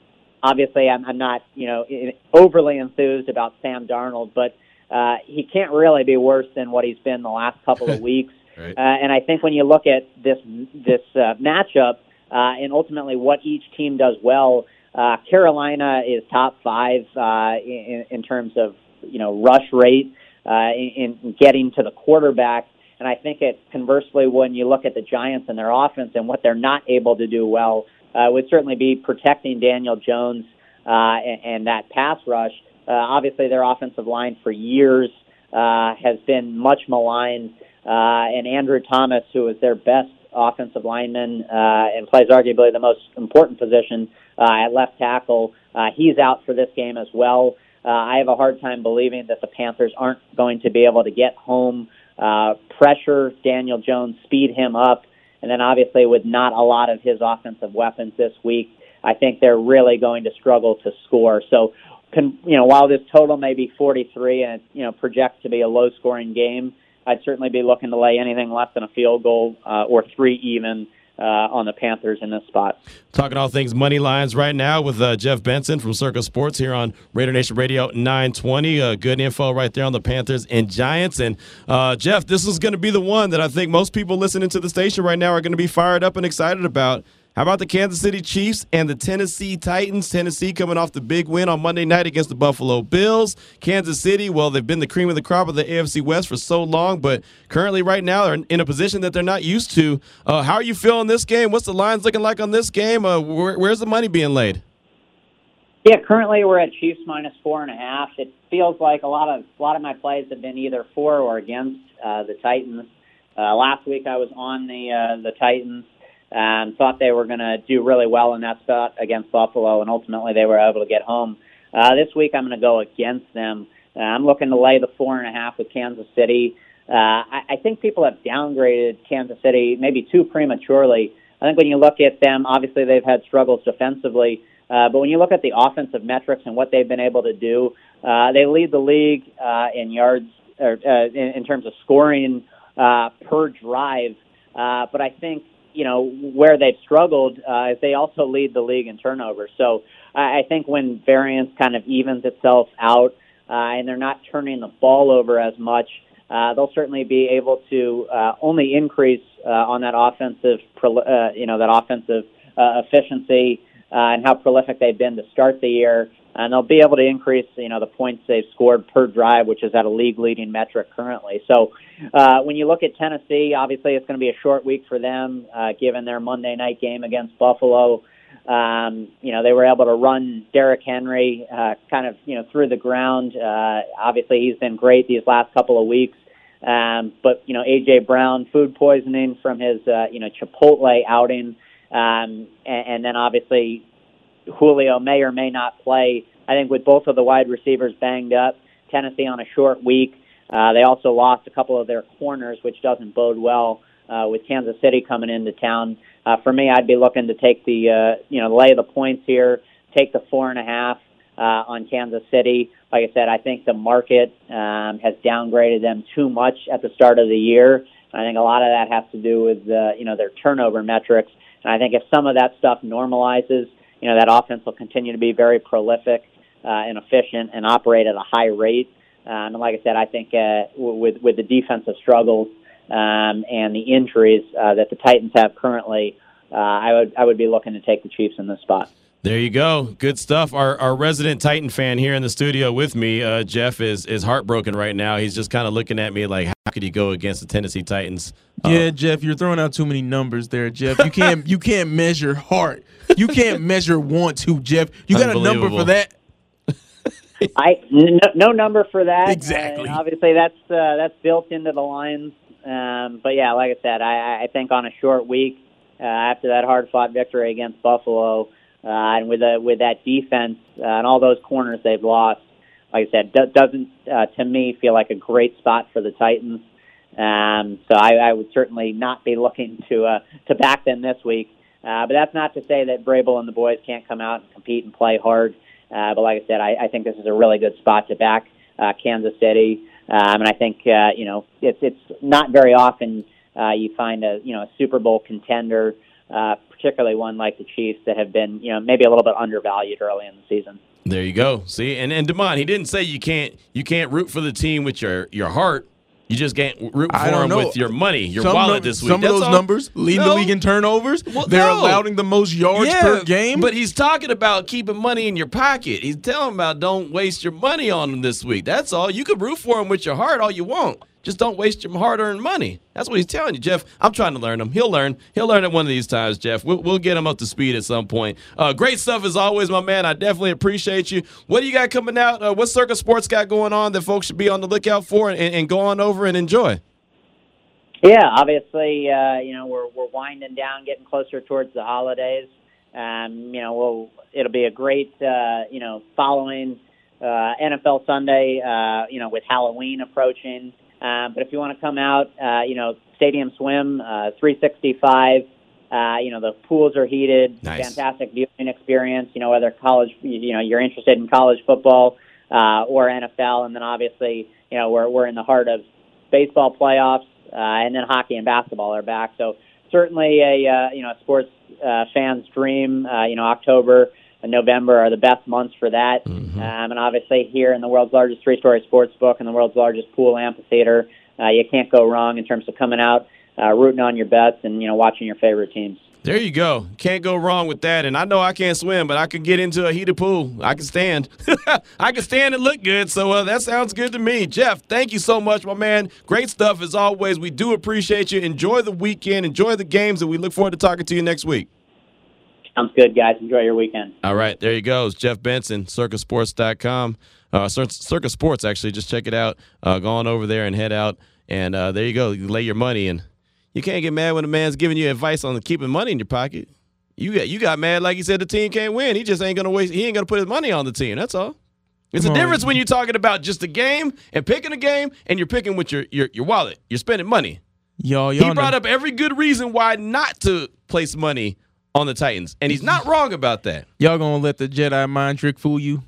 obviously, I'm, I'm not you know overly enthused about Sam Darnold, but uh, he can't really be worse than what he's been the last couple of weeks. right. uh, and I think when you look at this this uh, matchup uh, and ultimately what each team does well, uh, Carolina is top five uh, in, in terms of you know rush rate uh, in, in getting to the quarterback. And I think it conversely, when you look at the Giants and their offense and what they're not able to do well, uh, would certainly be protecting Daniel Jones uh, and, and that pass rush. Uh, obviously, their offensive line for years uh, has been much maligned, uh, and Andrew Thomas, who is their best offensive lineman uh, and plays arguably the most important position at left tackle. Uh, he's out for this game as well. Uh, I have a hard time believing that the Panthers aren't going to be able to get home, uh, pressure Daniel Jones, speed him up, and then obviously with not a lot of his offensive weapons this week, I think they're really going to struggle to score. So, can, you know, while this total may be 43 and you know projects to be a low-scoring game, I'd certainly be looking to lay anything less than a field goal uh, or three even uh, on the Panthers in this spot. Talking all things money lines right now with uh, Jeff Benson from Circa Sports here on Raider Nation Radio 920. Uh, good info right there on the Panthers and Giants. And uh, Jeff, this is going to be the one that I think most people listening to the station right now are going to be fired up and excited about. How about the Kansas City Chiefs and the Tennessee Titans? Tennessee coming off the big win on Monday night against the Buffalo Bills. Kansas City, well, they've been the cream of the crop of the AFC West for so long, but currently, right now, they're in a position that they're not used to. Uh, how are you feeling this game? What's the lines looking like on this game? Uh, where, where's the money being laid? Yeah, currently we're at Chiefs minus four and a half. It feels like a lot of a lot of my plays have been either for or against uh, the Titans. Uh, last week I was on the uh, the Titans. Um, thought they were going to do really well in that spot against Buffalo, and ultimately they were able to get home. Uh, this week I'm going to go against them. Uh, I'm looking to lay the four and a half with Kansas City. Uh, I, I think people have downgraded Kansas City maybe too prematurely. I think when you look at them, obviously they've had struggles defensively, uh, but when you look at the offensive metrics and what they've been able to do, uh, they lead the league uh, in yards or uh, in, in terms of scoring uh, per drive. Uh, but I think you know where they've struggled uh, they also lead the league in turnovers. So I, I think when variance kind of evens itself out uh, and they're not turning the ball over as much, uh, they'll certainly be able to uh, only increase uh, on that offensive, prol- uh, you know, that offensive uh, efficiency uh, and how prolific they've been to start the year. And they'll be able to increase, you know, the points they've scored per drive, which is at a league-leading metric currently. So, uh, when you look at Tennessee, obviously it's going to be a short week for them, uh, given their Monday night game against Buffalo. Um, you know, they were able to run Derrick Henry uh, kind of, you know, through the ground. Uh, obviously, he's been great these last couple of weeks. Um, but, you know, A.J. Brown, food poisoning from his, uh, you know, Chipotle outing. Um, and, and then obviously Julio may or may not play. I think with both of the wide receivers banged up, Tennessee on a short week. Uh, they also lost a couple of their corners, which doesn't bode well uh, with Kansas City coming into town. Uh, for me, I'd be looking to take the uh, you know lay the points here, take the four and a half uh, on Kansas City. Like I said, I think the market um, has downgraded them too much at the start of the year. I think a lot of that has to do with uh, you know their turnover metrics. And I think if some of that stuff normalizes, you know that offense will continue to be very prolific uh, and efficient and operate at a high rate. Um, and like I said, I think uh, with with the defensive struggles um, and the injuries uh, that the Titans have currently, uh, I would I would be looking to take the Chiefs in this spot. There you go. Good stuff. Our, our resident Titan fan here in the studio with me, uh, Jeff, is is heartbroken right now. He's just kind of looking at me like, how could he go against the Tennessee Titans? Uh, Yeah, Jeff, you're throwing out too many numbers there, Jeff. You can't you can't measure heart. You can't measure want to, Jeff. You got a number for that? I no, no number for that. Exactly. And obviously, that's uh, that's built into the lines. Um, but yeah, like I said, I, I think on a short week uh, after that hard-fought victory against Buffalo, uh, and with a, with that defense uh, and all those corners they've lost, like I said, do, doesn't uh, to me feel like a great spot for the Titans. Um, so I, I would certainly not be looking to uh, to back them this week. Uh, but that's not to say that Vrabel and the boys can't come out and compete and play hard. Uh, but like I said, I, I think this is a really good spot to back uh, Kansas City, um, and I think uh, you know it's it's not very often uh, you find a you know a Super Bowl contender, uh, particularly one like the Chiefs that have been you know maybe a little bit undervalued early in the season. There you go. See, and and Demond, he didn't say you can't you can't root for the team with your your heart. You just can't root for them know. with your money, your some wallet this week. Some That's of those all. numbers lead the league in turnovers. Well, They're no. allowing the most yards per game. But he's talking about keeping money in your pocket. He's telling about don't waste your money on them this week. That's all. You can root for him with your heart all you want. Just don't waste your hard-earned money. That's what he's telling you, Jeff. I'm trying to learn him. He'll learn. He'll learn it one of these times, Jeff. We'll, we'll get him up to speed at some point. Uh, great stuff as always, my man. I definitely appreciate you. What do you got coming out? Uh, what Circa Sports got going on that folks should be on the lookout for and, and go on over and enjoy? Yeah, obviously, uh, you know we're we're winding down, getting closer towards the holidays. Um, you know, we'll it'll be a great uh, you know following uh, NFL Sunday. Uh, you know, with Halloween approaching. Um, but if you want to come out, uh, you know, Stadium Swim, uh, 365. Uh, you know, the pools are heated. Nice. Fantastic viewing experience. You know, whether college, you know, you're interested in college football uh, or NFL, and then obviously, you know, we're we're in the heart of baseball playoffs, uh, and then hockey and basketball are back. So certainly a uh, you know a sports uh, fan's dream. Uh, you know October and November are the best months for that. Um, and obviously here in the world's largest three-story sports book and the world's largest pool amphitheater, uh, you can't go wrong in terms of coming out, uh, rooting on your bets, and you know watching your favorite teams. There you go. Can't go wrong with that. And I know I can't swim, but I can get into a heated pool. I can stand. I can stand and look good. So uh, that sounds good to me. Jeff, thank you so much, my man. Great stuff as always. We do appreciate you. Enjoy the weekend. Enjoy the games, and we look forward to talking to you next week. Sounds good, guys. Enjoy your weekend. All right, there you go. Jeff Benson, circasports.com. Uh, Cir- Circa Sports, actually, just check it out. Uh, go on over there and head out. And uh, there you go. You lay your money and You can't get mad when a man's giving you advice on keeping money in your pocket. You got you got mad like he said the team can't win. He just ain't gonna waste. He ain't gonna put his money on the team. That's all. It's Come a on. difference when you're talking about just a game and picking a game, and you're picking with your your, your wallet. You're spending money. Y'all, y'all He brought know- up every good reason why not to place money on the Titans, and he's not wrong about that. Y'all gonna let the Jedi mind trick fool you?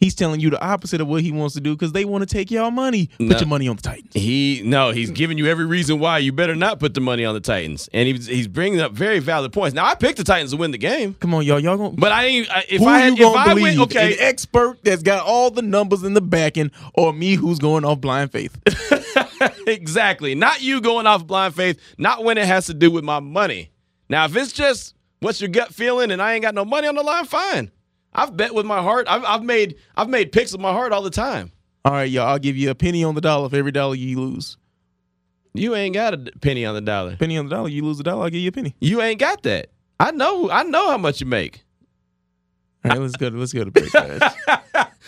He's telling you the opposite of what he wants to do because they want to take y'all money. Put No. your money on the Titans. He no, he's giving you every reason why you better not put the money on the Titans, and he's he's bringing up very valid points. Now I picked the Titans to win the game, Come on, y'all. Y'all gonna. but I ain't. If I had, if I believe? went, okay, An expert that's got all the numbers in the backing, or me who's going off blind faith? exactly. Not you going off blind faith, not when it has to do with my money. Now, if it's just what's your gut feeling and I ain't got no money on the line, fine. I've bet with my heart. I've, I've made I've made picks with my heart all the time. all right, y'all. I'll give you a penny on the dollar for every dollar you lose. You ain't got a penny on the dollar. Penny on the dollar, you lose a dollar. I'll give you a penny. You ain't got that. I know. I know how much you make. All right, let's go. To, let's go to break.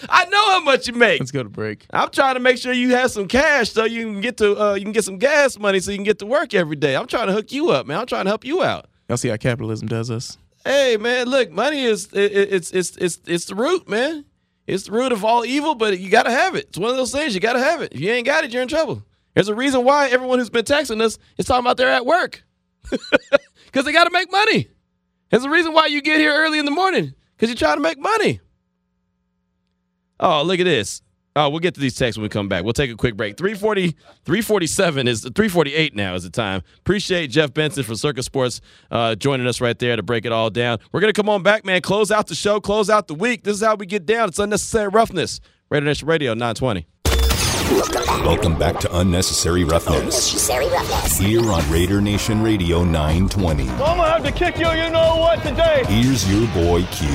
I know how much you make. let's go to break. I'm trying to make sure you have some cash so you can get to uh, you can get some gas money so you can get to work every day. I'm trying to hook you up, man. I'm trying to help you out. Y'all see how capitalism does us. Hey, man, look, money is it, it- it's it's it's it's the root, man. It's the root of all evil, but you got to have it. It's one of those things you got to have it. If you ain't got it, you're in trouble. There's a reason why everyone who's been texting us is talking about they're at work because they got to make money. There's a reason why you get here early in the morning because you're trying to make money. Oh, look at this. Oh, we'll get to these texts when we come back. We'll take a quick break. 340, 347 is 348 now is the time. Appreciate Jeff Benson from Circa Sports uh, joining us right there to break it all down. We're gonna come on back, man. Close out the show, close out the week. This is how we get down. It's unnecessary roughness. Raider Nation Radio 920. Welcome back to Unnecessary Roughness. Unnecessary roughness. Here on Raider Nation Radio 920. I'm gonna have to kick you, you know what, today. Here's your boy Q.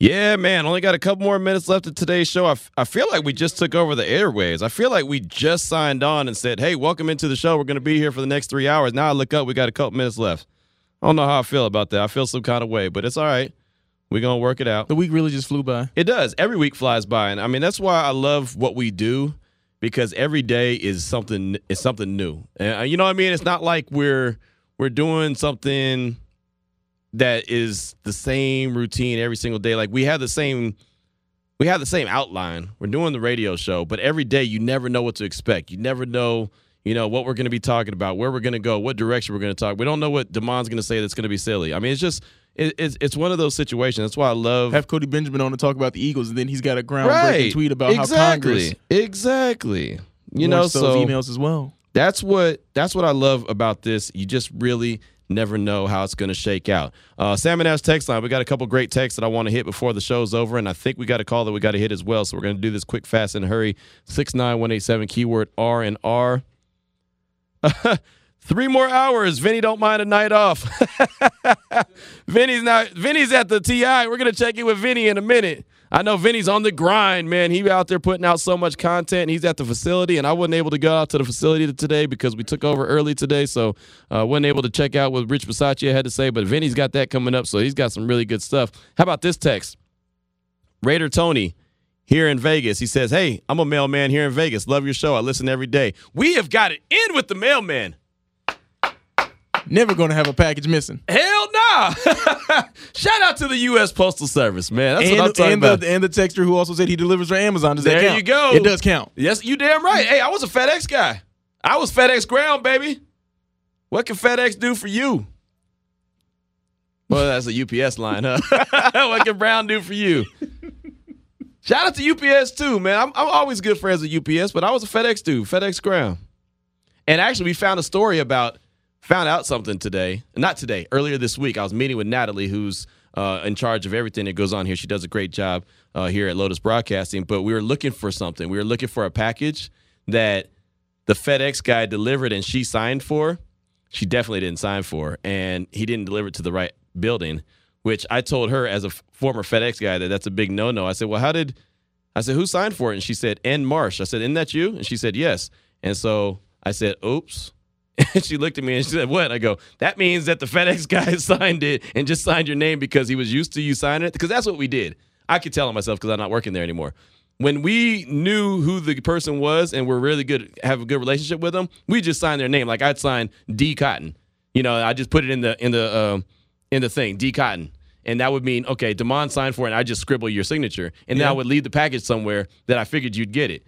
Yeah, man. Only got a couple more minutes left of today's show. I, f- I feel like we just took over the airways. I feel like we just signed on and said, hey, welcome into the show. We're going to be here for the next three hours. Now I look up, we got a couple minutes left. I don't know how I feel about that. I feel some kind of way, but it's all right. We're going to work it out. The week really just flew by. It does. Every week flies by, and I mean that's why I love what we do because every day is something is something new. And uh, you know what I mean? It's not like we're we're doing something that is the same routine every single day. Like we have the same we have the same outline. We're doing the radio show, but every day you never know what to expect. You never know, you know, what we're going to be talking about, where we're going to go, what direction we're going to talk. We don't know what Damon's going to say that's going to be silly. I mean, it's just it, it's it's one of those situations. That's why I love Have Cody Benjamin on to talk about the Eagles, and then he's got a groundbreaking right. tweet about exactly. how Congress exactly. You know, so emails as well. that's what that's what I love about this. You just really never know how it's going to shake out. Uh, Salmon Ash text line. We got a couple great texts that I want to hit before the show's over, and I think we got a call that we got to hit as well. So we're going to do this quick, fast, and hurry. Six nine one eight seven keyword R and R. Three more hours. Vinny don't mind a night off. Vinny's not. Vinny's at the TI. We're gonna check in with Vinny in a minute. I know Vinny's on the grind, man. He out there putting out so much content. He's at the facility, and I wasn't able to go out to the facility today because we took over early today, so uh, wasn't able to check out what Rich Bisaccia had to say. But Vinny's got that coming up, so he's got some really good stuff. How about this text? Raider Tony here in Vegas. He says, "Hey, I'm a mailman here in Vegas. Love your show. I listen every day. We have got it in with the mailman." Never going to have a package missing. Hell nah! Shout out to the U.S. Postal Service, man. That's and, what I'm talking and about. The, and the texter who also said he delivers for Amazon. Does that There you go. It does count. yes, you damn right. Hey, I was a FedEx guy. I was FedEx ground, baby. What can FedEx do for you? Well, that's a UPS line, huh? what can Brown do for you? Shout out to UPS too, man. I'm, I'm always good friends with UPS, but I was a FedEx dude, FedEx ground. And actually, we found a story about, found out something today. Not today, earlier this week. I was meeting with Natalie, who's uh, in charge of everything that goes on here. She does a great job uh, here at Lotus Broadcasting. But we were looking for something. We were looking for a package that the FedEx guy delivered and she signed for. She definitely didn't sign for, and he didn't deliver it to the right building. Which I told her as a f- former FedEx guy that that's a big no no. I said, well, how did I said, who signed for it? And she said, N. Marsh. I said, isn't that you? And she said, yes. And so I said, oops. And she looked at me and she said, what? I go, that means that the FedEx guy signed it and just signed your name because he was used to you signing it. Because that's what we did. I could tell on myself because I'm not working there anymore. When we knew who the person was and we're really good, have a good relationship with them, we just signed their name. Like I'd sign D Cotton. You know, I just put it in the in the uh, in the thing, D Cotton. And that would mean, okay, Damon signed for it, and I just scribble your signature. And then I would leave the package somewhere that I figured you'd get it.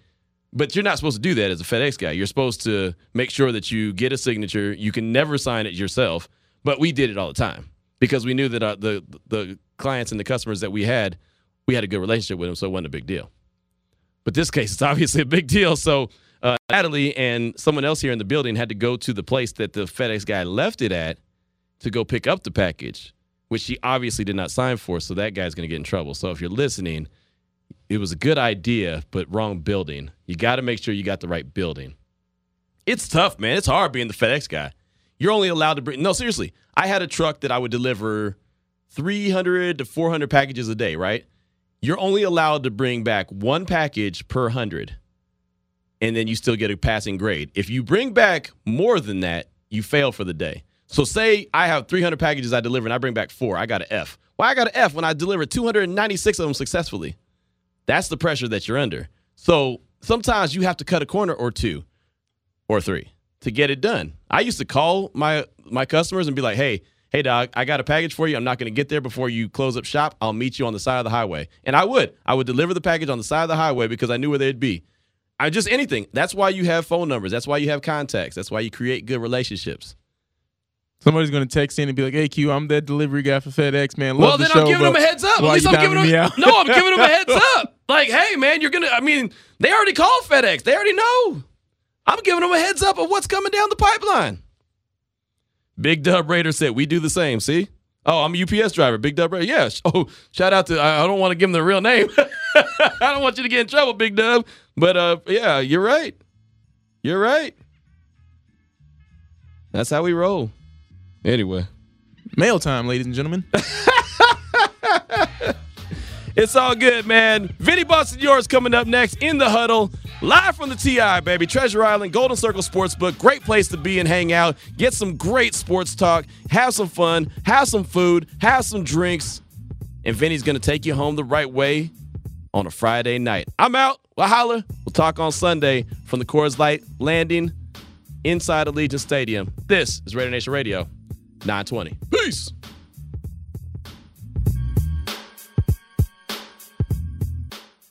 But you're not supposed to do that as a FedEx guy. You're supposed to make sure that you get a signature. You can never sign it yourself. But we did it all the time because we knew that uh, the the clients and the customers that we had, we had a good relationship with them, so it wasn't a big deal. But this case, it's obviously a big deal. So uh, Natalie and someone else here in the building had to go to the place that the FedEx guy left it at to go pick up the package, which she obviously did not sign for. So that guy's going to get in trouble. So if you're listening, it was a good idea, but wrong building. You got to make sure you got the right building. It's tough, man. It's hard being the FedEx guy. You're only allowed to bring, no, seriously. I had a truck that I would deliver 300 to 400 packages a day, right? You're only allowed to bring back one package per 100, and then you still get a passing grade. If you bring back more than that, you fail for the day. So, say I have 300 packages I deliver and I bring back four, I got an F. Why I got an F when I delivered 296 of them successfully? That's the pressure that you're under. So, sometimes you have to cut a corner or two or three to get it done. I used to call my my customers and be like, "Hey, hey dog, I got a package for you. I'm not going to get there before you close up shop. I'll meet you on the side of the highway." And I would. I would deliver the package on the side of the highway because I knew where they'd be. I just anything. That's why you have phone numbers. That's why you have contacts. That's why you create good relationships. Somebody's gonna text in and be like, "Hey Q, I'm that delivery guy for FedEx, man. Love well, the then show, I'm giving them a heads up. At least I'm giving them. No, I'm giving them a heads up. Like, hey, man, you're gonna. I mean, they already called FedEx. They already know. I'm giving them a heads up of what's coming down the pipeline. Big Dub Raider said, "We do the same." See. Oh, I'm a UPS driver. Big Dub Raider. Yeah. Oh, shout out to. I I don't want to give him the real name. I don't want you to get in trouble, Big Dub. But uh, yeah, you're right. You're right. That's how we roll. Anyway. Mail time, ladies and gentlemen. It's all good, man. Vinny Bonsignore coming up next in the huddle. Live from the TI, baby. Treasure Island, Golden Circle Sportsbook. Great place to be and hang out. Get some great sports talk. Have some fun. Have some food. Have some drinks. And Vinny's going to take you home the right way on a Friday night. I'm out. Well, holla. We'll talk on Sunday from the Coors Light landing inside Allegiant Stadium. This is Raider Nation Radio 920. Peace.